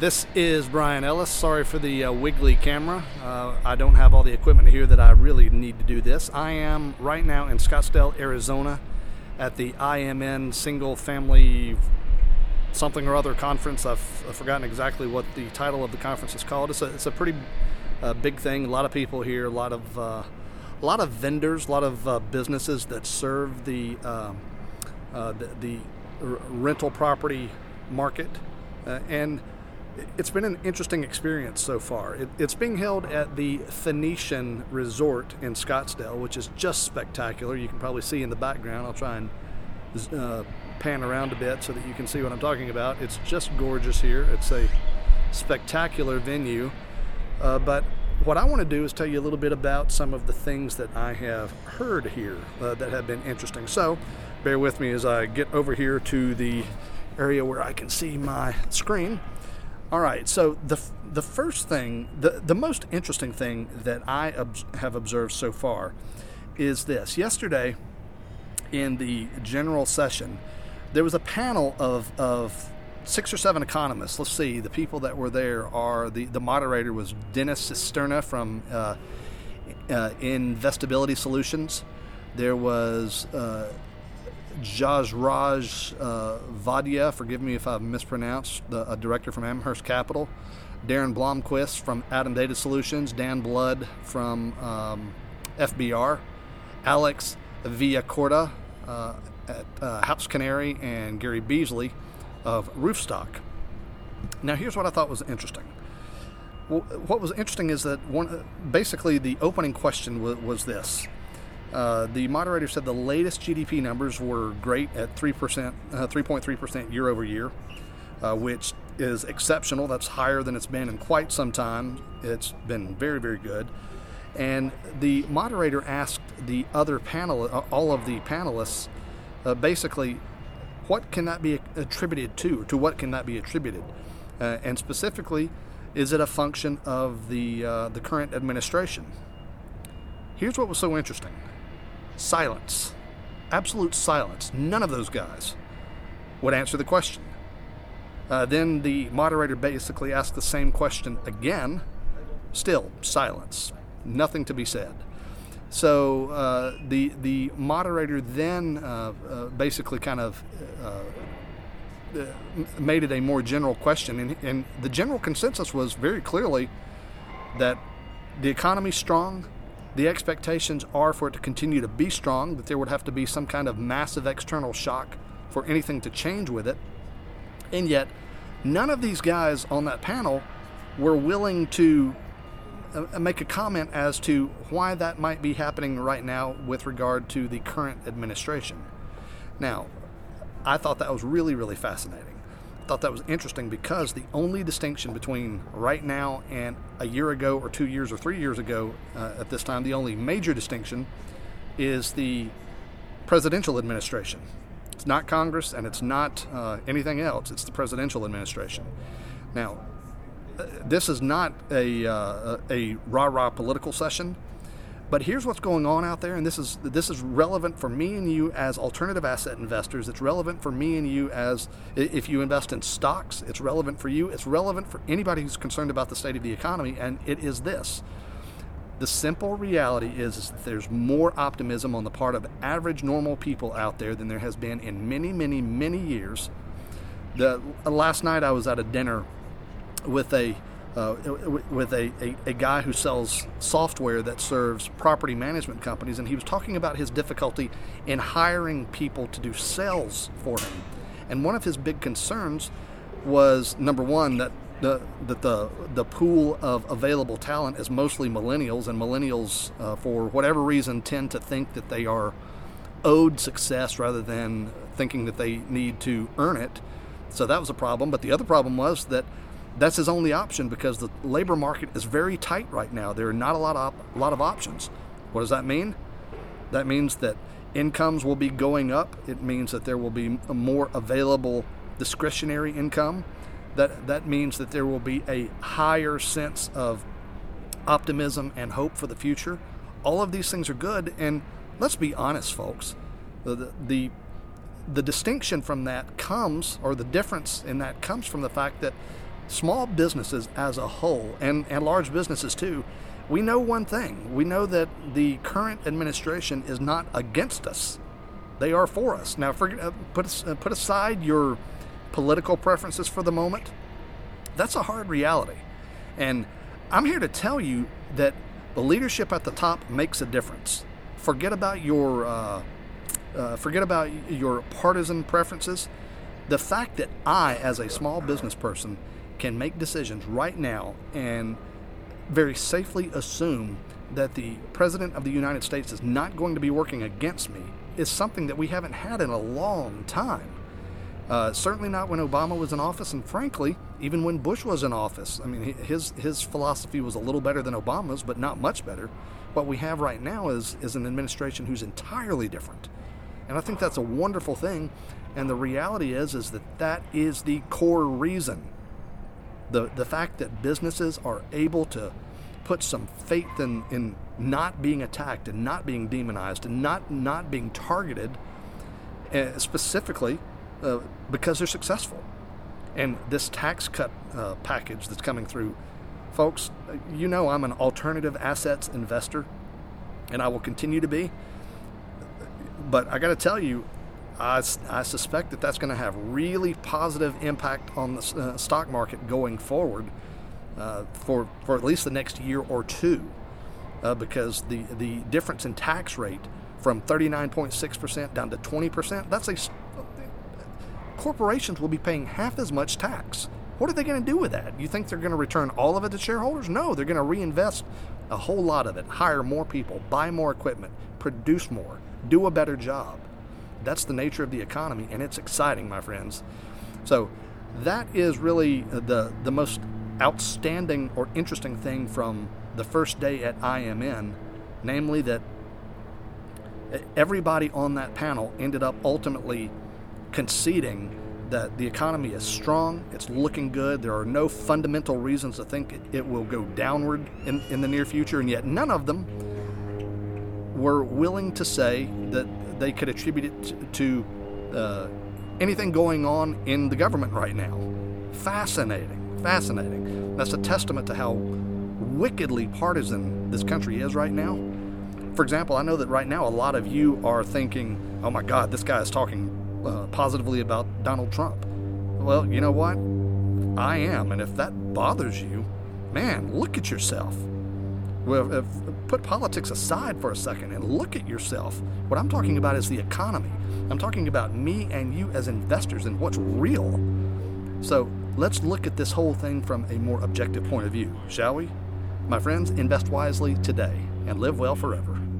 This is Brian Ellis. Sorry for the uh, wiggly camera. Uh, I don't have all the equipment here that I really need to do this. I am right now in Scottsdale, Arizona at the IMN Single Family something or other conference. I've, I've forgotten exactly what the title of the conference is called. It's a, it's a pretty uh, big thing. A lot of people here, a lot of, uh, a lot of vendors, a lot of uh, businesses that serve the, um, uh, the, the r- rental property market. and it's been an interesting experience so far. It, it's being held at the Phoenician Resort in Scottsdale, which is just spectacular. You can probably see in the background. I'll try and uh, pan around a bit so that you can see what I'm talking about. It's just gorgeous here. It's a spectacular venue. Uh, but what I want to do is tell you a little bit about some of the things that I have heard here uh, that have been interesting. So bear with me as I get over here to the area where I can see my screen. All right. So the the first thing, the the most interesting thing that I ob- have observed so far, is this. Yesterday, in the general session, there was a panel of of six or seven economists. Let's see. The people that were there are the the moderator was Dennis Cisterna from uh, uh, Investability Solutions. There was uh, Jajraj uh, Vadia, forgive me if I've mispronounced, the, a director from Amherst Capital, Darren Blomquist from ATTOM Data Solutions, Dan Blood from um, FBR, Alex Villacorta uh, at uh, HouseCanary, and Gary Beasley of Roofstock. Now, here's what I thought was interesting. Well, what was interesting is that one, basically the opening question was, was this uh, the moderator said the latest GDP numbers were great at 3%, uh, 3.3% year over year, uh, which is exceptional. That's higher than it's been in quite some time. It's been very, very good. And the moderator asked the other panel, uh, all of the panelists, uh, basically, what can that be attributed to? To what can that be attributed? and specifically, is it a function of the the current administration? Here's what was so interesting silence. Absolute silence. None of those guys would answer the question. Uh, then the moderator basically asked the same question again. Still silence. Nothing to be said. So uh, the the moderator then uh, uh basically kind of uh, made it a more general question, and, and the general consensus was very clearly that the economy's strong, the expectations are for it to continue to be strong, that there would have to be some kind of massive external shock for anything to change with it. And yet, none of these guys on that panel were willing to uh, make a comment as to why that might be happening right now with regard to the current administration. Now, I thought that was really, really fascinating thought that was interesting because the only distinction between right now and a year ago or two years or three years ago uh, at this time, the only major distinction is the presidential administration. It's not Congress and it's not uh, anything else, it's the presidential administration. Now, uh, this is not a, uh, a rah rah political session. But here's what's going on out there, and this is this is relevant for me and you as alternative asset investors. It's relevant for me and you as if you invest in stocks. It's relevant for you. It's relevant for anybody who's concerned about the state of the economy, and it is this. The simple reality is, is that there's more optimism on the part of average normal people out there than there has been in many, many, many years. The last night I was at a dinner with a uh, with a, a, a, guy who sells software that serves property management companies, and he was talking about his difficulty in hiring people to do sales for him. And one of his big concerns was number one that the that the the pool of available talent is mostly millennials, and millennials, uh, for whatever reason, tend to think that they are owed success rather than thinking that they need to earn it. So that was a problem. But the other problem was that that's his only option because the labor market is very tight right now. There are not a lot of lot of options. What does that mean? That means that incomes will be going up. It means that there will be more available discretionary income. That that means that there will be a higher sense of optimism and hope for the future. All of these things are good, and let's be honest, folks. The, the, the the distinction from that comes, or the difference in that comes from the fact that small businesses as a whole, and, and large businesses too, we know one thing. We know that the current administration is not against us, they are for us. Now, for, uh, put, uh, put aside your political preferences for the moment. That's a hard reality. And I'm here to tell you that the leadership at the top makes a difference. Forget about your uh, uh, forget about your partisan preferences. The fact that I, as a small business person, can make decisions right now and very safely assume that the President of the United States is not going to be working against me is something that we haven't had in a long time. Uh, certainly not when Obama was in office, and frankly, even when Bush was in office. I mean, his his philosophy was a little better than Obama's, but not much better. What we have right now is is an administration who's entirely different, and I think that's a wonderful thing. And the reality is is that that is the core reason. The the fact that businesses are able to put some faith in in not being attacked and not being demonized and not not being targeted, uh, specifically uh, because they're successful. And this tax cut uh, package that's coming through, folks, you know I'm an alternative assets investor, and I will continue to be. But I got to tell you, I, I, suspect that that's going to have really positive impact on the uh, stock market going forward uh, for for at least the next year or two, uh, because the the difference in tax rate from 39.6% down to 20%, that's a corporations will be paying half as much tax. What are they going to do with that? You think they're going to return all of it to shareholders? No, they're going to reinvest a whole lot of it, hire more people, buy more equipment, produce more, do a better job. That's the nature of the economy, and it's exciting, my friends. So, that is really uh, the, the most outstanding or interesting thing from the first day at IMN, namely that everybody on that panel ended up ultimately conceding that the economy is strong, it's looking good, there are no fundamental reasons to think it, will go downward in, in the near future, and yet none of them were willing to say that they could attribute it to uh, anything going on in the government right now. Fascinating, fascinating. That's a testament to how wickedly partisan this country is right now. For example, I know that right now a lot of you are thinking, oh my God, this guy is talking uh, positively about Donald Trump. Well, you know what? I am, and if that bothers you, man, look at yourself. Well, if, put politics aside for a second and look at yourself. What I'm talking about is the economy. I'm talking about me and you as investors and what's real. So let's look at this whole thing from a more objective point of view, shall we? My friends, invest wisely today and live well forever.